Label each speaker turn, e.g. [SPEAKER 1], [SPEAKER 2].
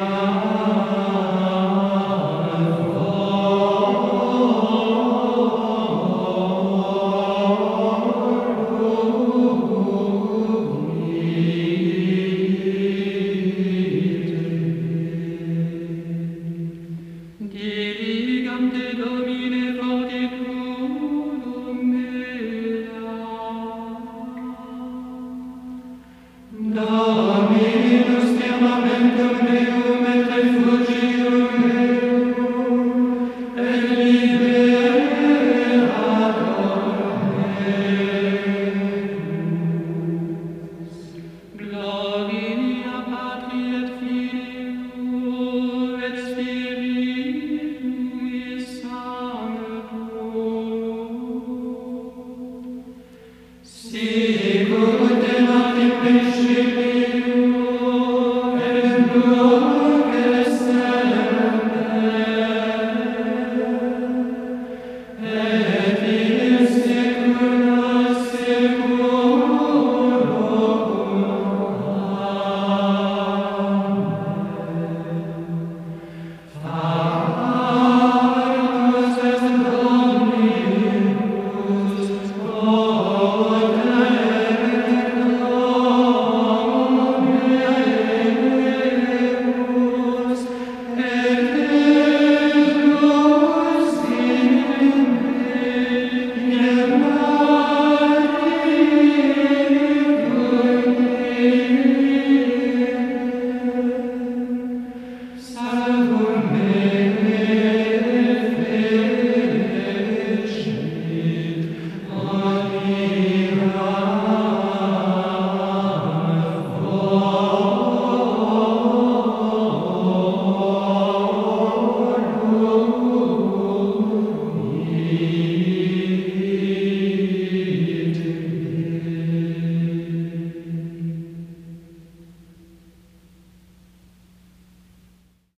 [SPEAKER 1] Amém. Sigur te